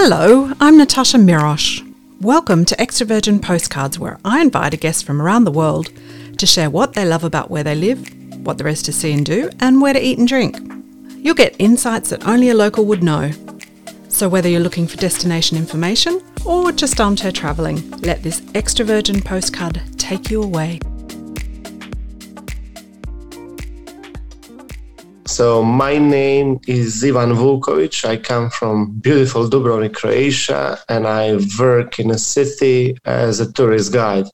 Hello, I'm Natascha Mirosch. Welcome to Extra Virgin Postcards, where I invite a guest from around the world to share what they love about where they live, what there is to see and do, and where to eat and drink. You'll get insights that only a local would know. So, whether you're looking for destination information or just armchair travelling, let this Extra Virgin postcard take you away. So my name is Ivan Vukovic. I come from beautiful Dubrovnik, Croatia, and I work in a city as a tourist guide.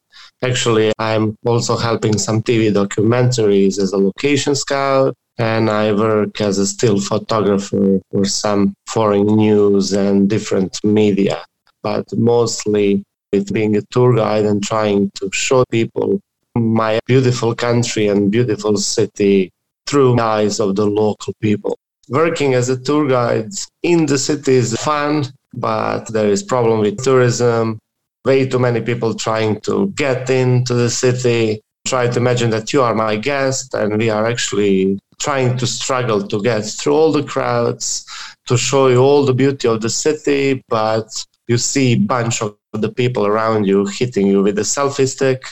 Actually, I'm also helping some TV documentaries as a location scout, and I work as a still photographer for some foreign news and different media. But mostly with being a tour guide and trying to show people my beautiful country and beautiful city through eyes of the local people. Working as a tour guide in the city is fun, but there is problem with tourism. Way too many people trying to get into the city. Try to imagine that you are my guest, and we are actually trying to struggle to get through all the crowds to show you all the beauty of the city, but you see a bunch of the people around you hitting you with a selfie stick.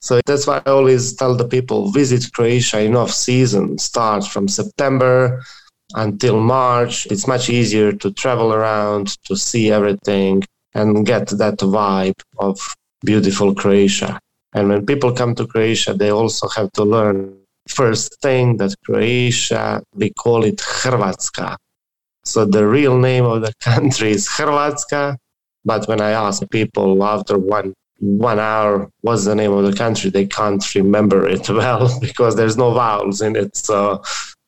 So that's why I always tell the people visit Croatia in off season, start from September until March. It's much easier to travel around, to see everything and get that vibe of beautiful Croatia. And when people come to Croatia, they also have to learn first thing that Croatia, we call it Hrvatska. So the real name of the country is Hrvatska, but when I ask people after one one hour what's the name of the country, they can't remember it well because there's no vowels in it. So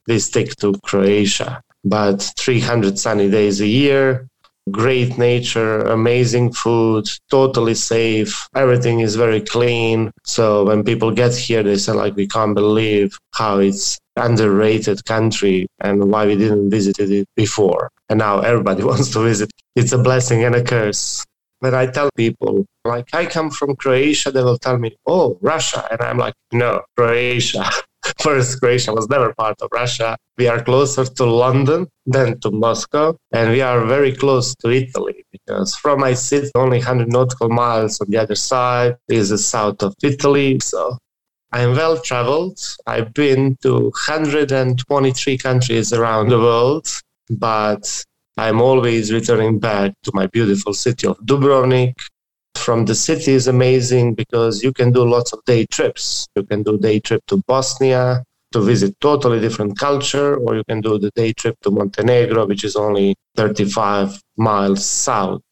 they stick to Croatia. But 300 sunny days a year, great nature, amazing food, totally safe. Everything is very clean. So when people get here, they say like, we can't believe how it's underrated country and why we didn't visit it before. And now everybody wants to visit. It's a blessing and a curse. When I tell people, like, I come from Croatia, they will tell me, oh, Russia. And I'm like, no, Croatia. First, Croatia was never part of Russia. We are closer to London than to Moscow, and we are very close to Italy because from my city, only 100 nautical miles on the other side is the south of Italy. So I'm well traveled. I've been to 123 countries around the world, but I'm always returning back to my beautiful city of Dubrovnik. From the city is amazing because you can do lots of day trips. You can do day trip to Bosnia to visit totally different culture, or you can do the day trip to Montenegro, which is only 35 miles south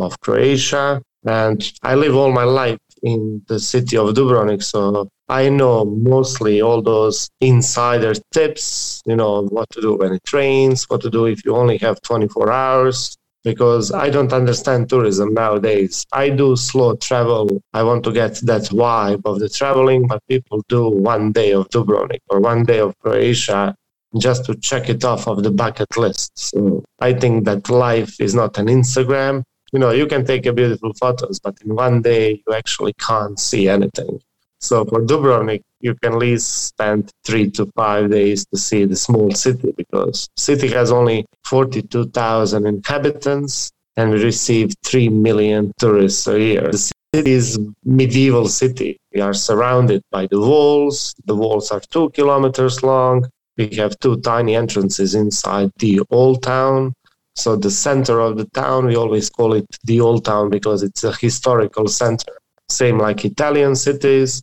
of Croatia. And I live all my life in the city of Dubrovnik, so I know mostly all those insider tips, you know, what to do when it rains, what to do if you only have 24 hours, because I don't understand tourism nowadays. I do slow travel. I want to get that vibe of the traveling, but people do one day of Dubrovnik or one day of Croatia just to check it off of the bucket list. So I think that life is not an Instagram. You know, you can take a beautiful photos, but in one day you actually can't see anything. So for Dubrovnik, you can at least spend three to five days to see the small city because city has only 42,000 inhabitants and we receive 3 million tourists a year. The city is medieval city. We are surrounded by the walls. The walls are two kilometers long. We have two tiny entrances inside the old town. So the center of the town, we always call it the old town because it's a historical center. Same like Italian cities,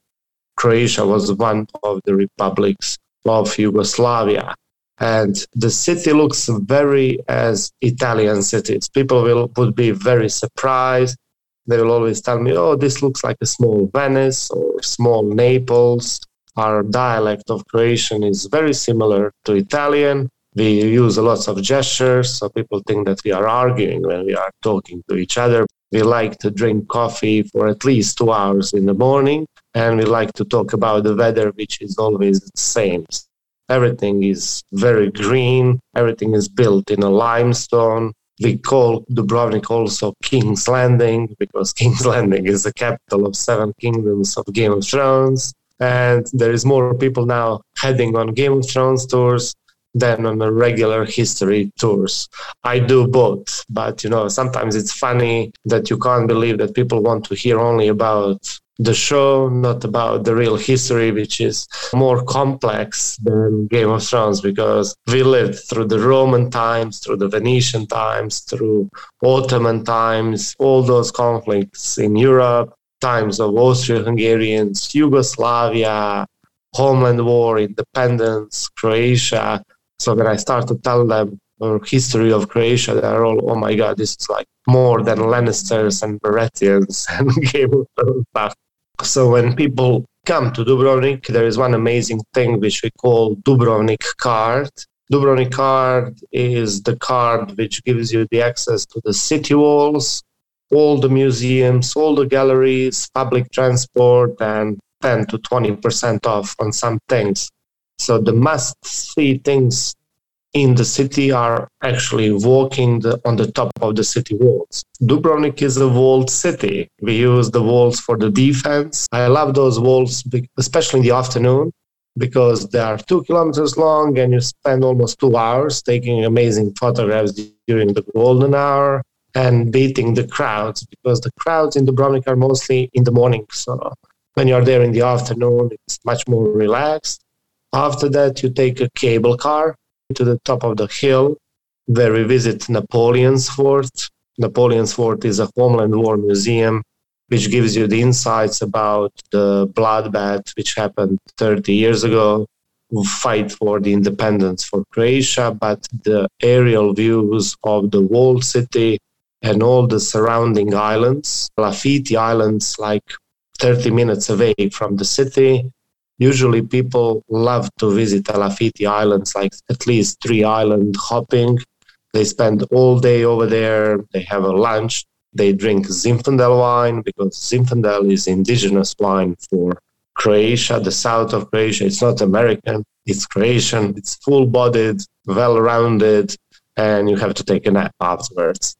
Croatia was one of the republics of Yugoslavia. And the city looks very as Italian cities. People will would be very surprised. They will always tell me, "Oh, this looks like a small Venice or small Naples." Our dialect of Croatian is very similar to Italian. We use lots of gestures, so people think that we are arguing when we are talking to each other. We like to drink coffee for at least two hours in the morning and we like to talk about the weather, which is always the same. Everything is very green, everything is built in a limestone. We call Dubrovnik also King's Landing because King's Landing is the capital of seven kingdoms of Game of Thrones. And there is more people now heading on Game of Thrones tours. Than on regular history tours. I do both, but you know, sometimes it's funny that you can't believe that people want to hear only about the show, not about the real history, which is more complex than Game of Thrones because we lived through the Roman times, through the Venetian times, through Ottoman times, all those conflicts in Europe, times of Austro-Hungarians, Yugoslavia, Homeland War, independence, Croatia. So when I start to tell them the history of Croatia, they're all, oh my God, this is like more than Lannisters and Baratheons and Game of Thrones stuff. So when people come to Dubrovnik, there is one amazing thing which we call Dubrovnik card. Dubrovnik card is the card which gives you the access to the city walls, all the museums, all the galleries, public transport, and 10 to 20% off on some things. So the must see things in the city are actually walking the, on the top of the city walls. Dubrovnik is a walled city. We use the walls for the defense. I love those walls, especially in the afternoon, because they are two kilometers long and you spend almost two hours taking amazing photographs during the golden hour and beating the crowds because the crowds in Dubrovnik are mostly in the morning. So when you're there in the afternoon, it's much more relaxed. After that, you take a cable car to the top of the hill where we visit Napoleon's fort. Napoleon's fort is a Homeland War museum which gives you the insights about the bloodbath which happened 30 years ago, fight for the independence for Croatia, but the aerial views of the walled city and all the surrounding islands, Elafiti Islands, like 30 minutes away from the city, Usually, people love to visit Elafiti Islands, like at least three island hopping. They spend all day over there. They have a lunch. They drink Zinfandel wine because Zinfandel is indigenous wine for Croatia, the south of Croatia. It's not American, it's Croatian. It's full bodied, well rounded, and you have to take a nap afterwards.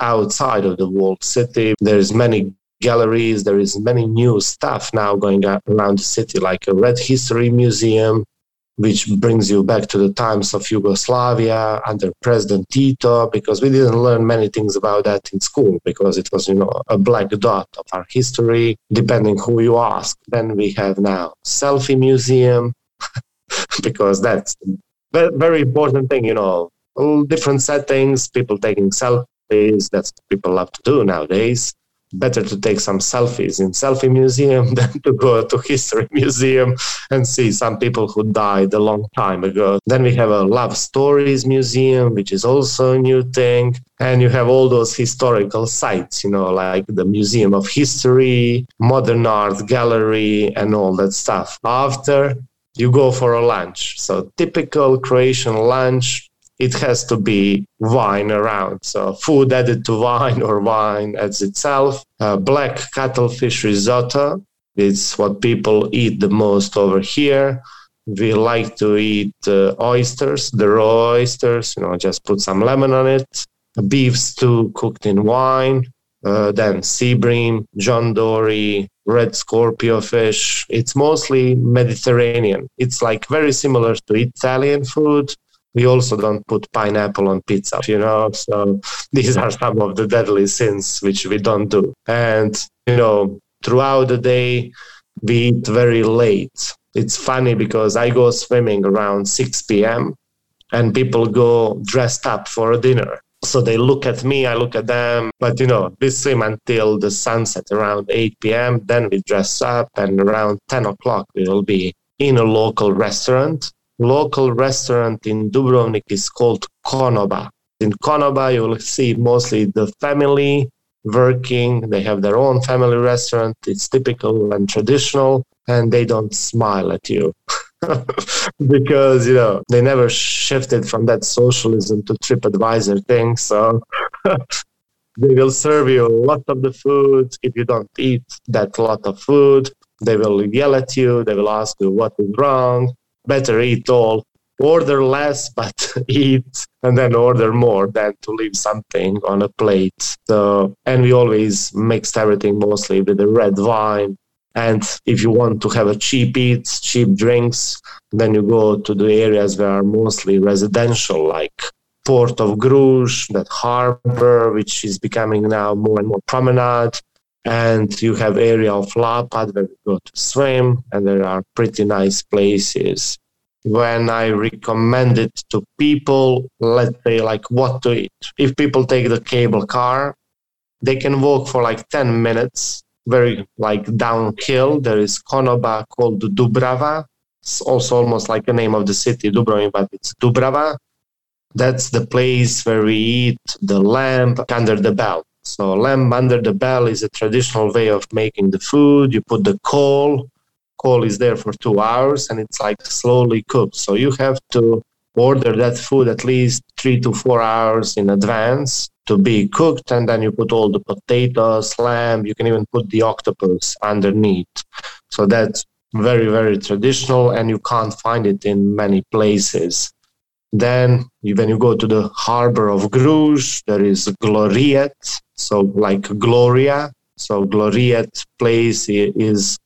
Outside of the walled city, there's many galleries. There is many new stuff now going around the city, like a Red History Museum, which brings you back to the times of Yugoslavia under President Tito, because we didn't learn many things about that in school because it was, you know, a black dot of our history, depending who you ask. Then we have now selfie museum, because that's a very important thing, you know, all different settings, people taking selfies. That's what people love to do nowadays better to take some selfies in selfie museum than to go to history museum and see some people who died a long time ago. Then we have a love stories museum which is also a new thing. And you have all those historical sites you know like the museum of history modern art gallery and all that stuff. After you go for a lunch. So typical croatian lunch it has to be wine around. So food added to wine or wine as itself. Uh, black cuttlefish risotto. It's what people eat the most over here. We like to eat uh, oysters, the raw oysters, you know, just put some lemon on it. Beef stew cooked in wine. Uh, then sea bream, John Dory, red scorpio fish. It's mostly Mediterranean. It's like very similar to Italian food, we also don't put pineapple on pizza, you know. So these are some of the deadly sins which we don't do. And, you know, throughout the day, we eat very late. It's funny because I go swimming around 6 p.m. and people go dressed up for a dinner. So they look at me, I look at them. But, you know, we swim until the sunset around 8 p.m. Then we dress up, and around 10 o'clock, we will be in a local restaurant local restaurant in Dubrovnik is called Konoba. In Konoba, you will see mostly the family working. They have their own family restaurant. It's typical and traditional, and they don't smile at you. because you know they never shifted from that socialism to TripAdvisor thing. So they will serve you a lot of the food. If you don't eat that lot of food, they will yell at you. They will ask you what is wrong better eat all order less but eat and then order more than to leave something on a plate so and we always mixed everything mostly with the red wine And if you want to have a cheap eats, cheap drinks, then you go to the areas where are mostly residential, like port of Gruž, that harbor, which is becoming now more and more promenade. And you have area of Lapad where you go to swim, and there are pretty nice places. When I recommend it to people, let's say like what to eat. If people take the cable car, they can walk for like 10 minutes very like downhill. There is Konoba called Dubrava. It's also almost like the name of the city, Dubrovnik, but it's Dubrava. That's the place where we eat the lamb under the bell. So lamb under the bell is a traditional way of making the food. You put the coal. Coal is there for two hours and it's like slowly cooked. So you have to order that food at least three to four hours in advance to be cooked and then you put all the potatoes lamb you can even put the octopus underneath so that's very very traditional and you can't find it in many places then when you go to the harbor of Gruž, there is Gloriet, so like Gloria. So Gloriet place is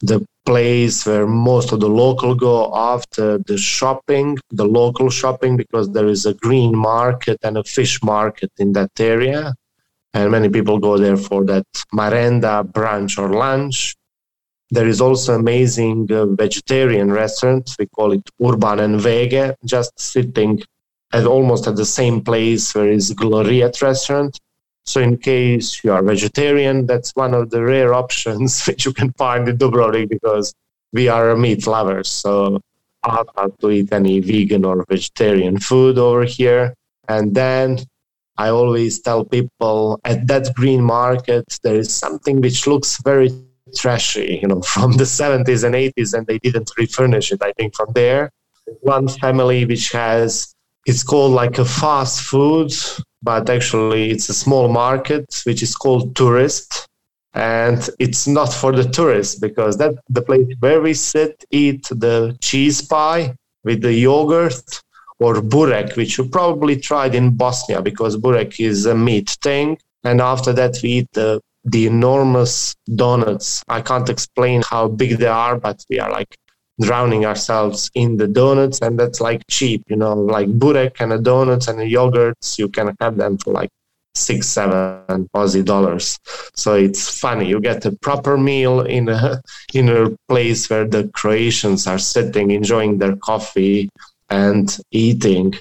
the place where most of the local go after the shopping, the local shopping, because there is a green market and a fish market in that area. And many people go there for that marenda, brunch, or lunch. There is also amazing uh, vegetarian restaurant. We call it Urban and Vege, just sitting at almost at the same place where is Gloriet restaurant. So, in case you are vegetarian, that's one of the rare options which you can find in Dubrovnik because we are meat lovers. So, hard to eat any vegan or vegetarian food over here. And then I always tell people at that green market, there is something which looks very trashy, you know, from the 70s and 80s, and they didn't refurnish it. I think from there, one family which has it's called like a fast food but actually it's a small market which is called tourist and it's not for the tourists because that the place where we sit eat the cheese pie with the yogurt or burek which you probably tried in bosnia because burek is a meat thing and after that we eat the the enormous donuts. I can't explain how big they are but we are like drowning ourselves in the donuts and that's like cheap you know like burek and the donuts and the yogurts you can have them for like six seven aussie dollars. So it's funny you get a proper meal in a in a place where the croatians are sitting enjoying their coffee and eating.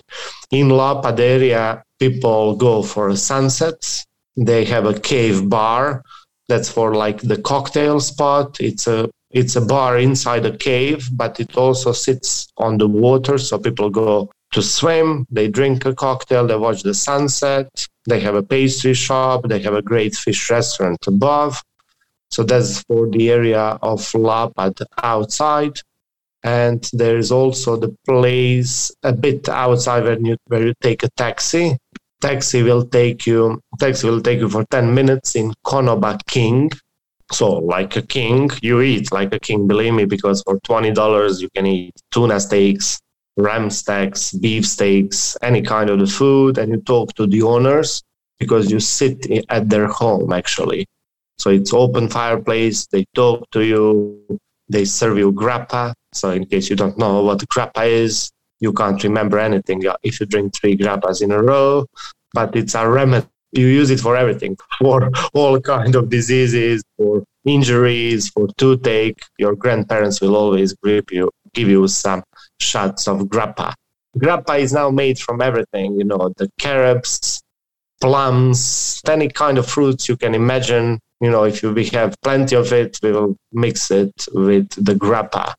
In lapad area people go for a sunset they have a cave bar that's for like the cocktail spot it's a it's a bar inside a cave, but it also sits on the water. So people go to swim, they drink a cocktail, they watch the sunset, they have a pastry shop, they have a great fish restaurant above. So that's for the area of Lapad outside. And there is also the place a bit outside where you, where you take a taxi. Taxi will take you taxi will take you for 10 minutes in Konoba King, so, like a king, you eat like a king, believe me, because for $20, you can eat tuna steaks, ram steaks, beef steaks, any kind of the food, and you talk to the owners because you sit at their home actually. So, it's open fireplace, they talk to you, they serve you grappa. So, in case you don't know what grappa is, you can't remember anything if you drink three grappas in a row, but it's a remedy you use it for everything for all kind of diseases for injuries for toothache. Your grandparents will always grip you give you some shots of grappa. Grappa is now made from everything you know the carrots plums any kind of fruits you can imagine. You know if we have plenty of it we will mix it with the grappa.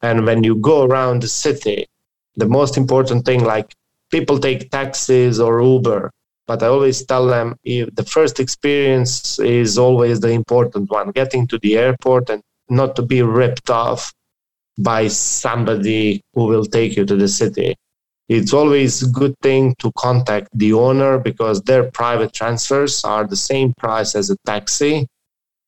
And when you go around the city the most important thing like people take taxis or uber but I always tell them if the first experience is always the important one, getting to the airport and not to be ripped off by somebody who will take you to the city. It's always a good thing to contact the owner because their private transfers are the same price as a taxi,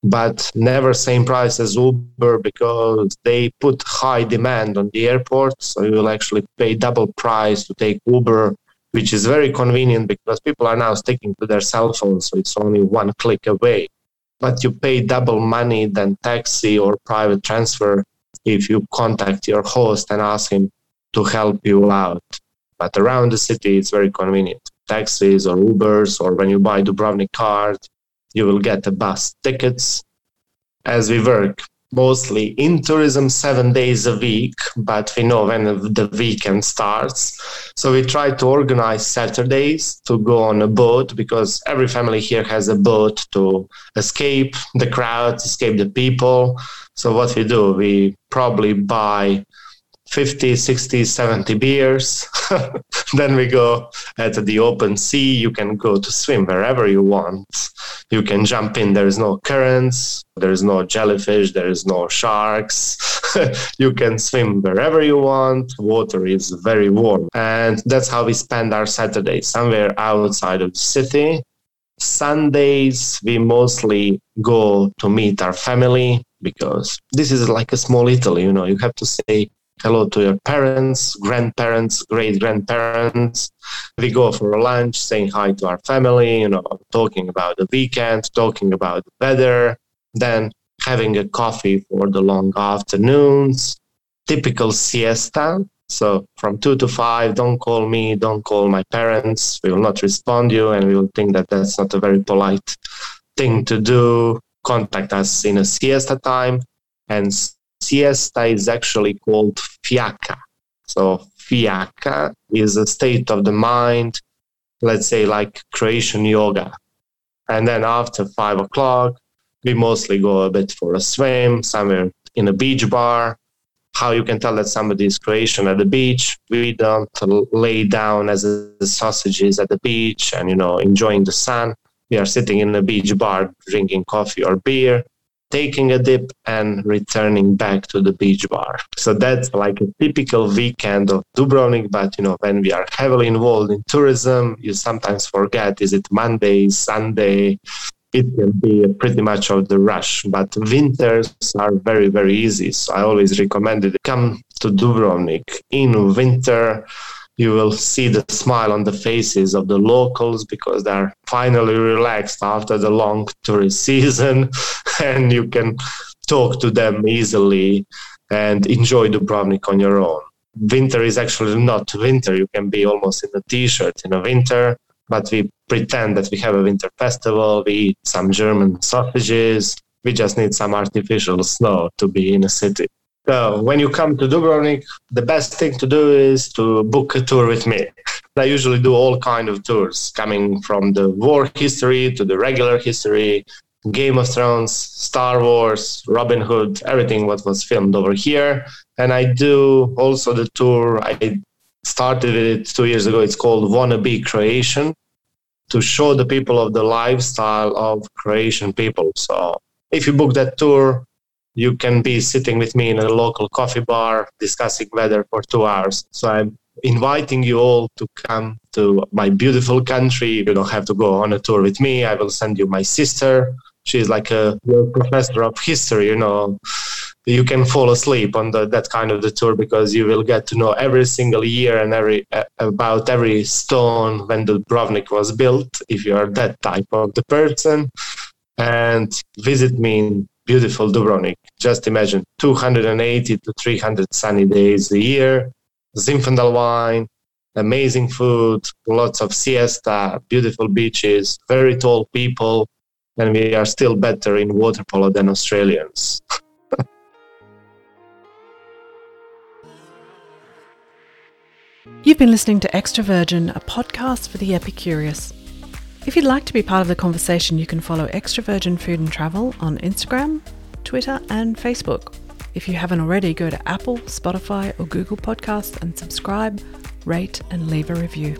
but never same price as Uber because they put high demand on the airport. So you will actually pay double price to take Uber which is very convenient because people are now sticking to their cell phones, so it's only one click away. but you pay double money than taxi or private transfer if you contact your host and ask him to help you out. But around the city, it's very convenient. Taxis or Ubers, or when you buy Dubrovnik card, you will get the bus tickets. As we work mostly in tourism seven days a week, but we know when the weekend starts. So we try to organize Saturdays to go on a boat because every family here has a boat to escape the crowds, escape the people. So what we do, we probably buy 50, 60, 70 beers. then we go at the open sea. You can go to swim wherever you want. You can jump in. There is no currents. There is no jellyfish. There is no sharks. you can swim wherever you want. Water is very warm. And that's how we spend our Saturdays, somewhere outside of the city. Sundays, we mostly go to meet our family because this is like a small Italy, you know, you have to say hello to your parents, grandparents, great grandparents. We go for a lunch, saying hi to our family, you know, talking about the weekend, talking about the weather, then having a coffee for the long afternoons. Typical siesta. So from two to five, don't call me, don't call my parents. We will not respond you, and we will think that that's not a very polite thing to do. Contact us in a siesta time, and siesta is actually called fjaka. So fjaka is a state of the mind, let's say like Croatian yoga. And then after five o'clock, we mostly go a bit for a swim, somewhere in a beach bar. How you can tell that somebody is Croatian at the beach? We don't lay down as sausages at the beach and you know enjoying the sun. We are sitting in a beach bar drinking coffee or beer taking a dip and returning back to the beach bar. So that's like a typical weekend of Dubrovnik. But you know, when we are heavily involved in tourism, you sometimes forget: is it Monday, Sunday? It can be pretty much of the rush. But winters are very, very easy. So I always recommend it. Come to Dubrovnik in winter you will see the smile on the faces of the locals because they're finally relaxed after the long tourist season and you can talk to them easily and enjoy Dubrovnik on your own. Winter is actually not winter. You can be almost in a t-shirt in a winter, but we pretend that we have a winter festival. We eat some German sausages. We just need some artificial snow to be in a city. So when you come to Dubrovnik, the best thing to do is to book a tour with me. I usually do all kind of tours, coming from the war history to the regular history, Game of Thrones, Star Wars, Robin Hood, everything what was filmed over here. And I do also the tour. I started it two years ago. It's called Wanna Be Croatian to show the people of the lifestyle of Croatian people. So if you book that tour, you can be sitting with me in a local coffee bar discussing weather for two hours. So I'm inviting you all to come to my beautiful country. You don't have to go on a tour with me. I will send you my sister. She's like a professor of history, you know. You can fall asleep on the, that kind of the tour because you will get to know every single year and every uh, about every stone when the Dubrovnik was built. If you are that type of the person, and visit me in beautiful Dubrovnik. Just imagine 280 to 300 sunny days a year, Zinfandel wine, amazing food, lots of siesta, beautiful beaches, very tall people, and we are still better in water polo than Australians. You've been listening to Extra Virgin, a podcast for the Epicurious. If you'd like to be part of the conversation, you can follow Extra Virgin Food and Travel on Instagram, Twitter, and Facebook. If you haven't already, go to Apple, Spotify, or Google Podcasts and subscribe, rate, and leave a review.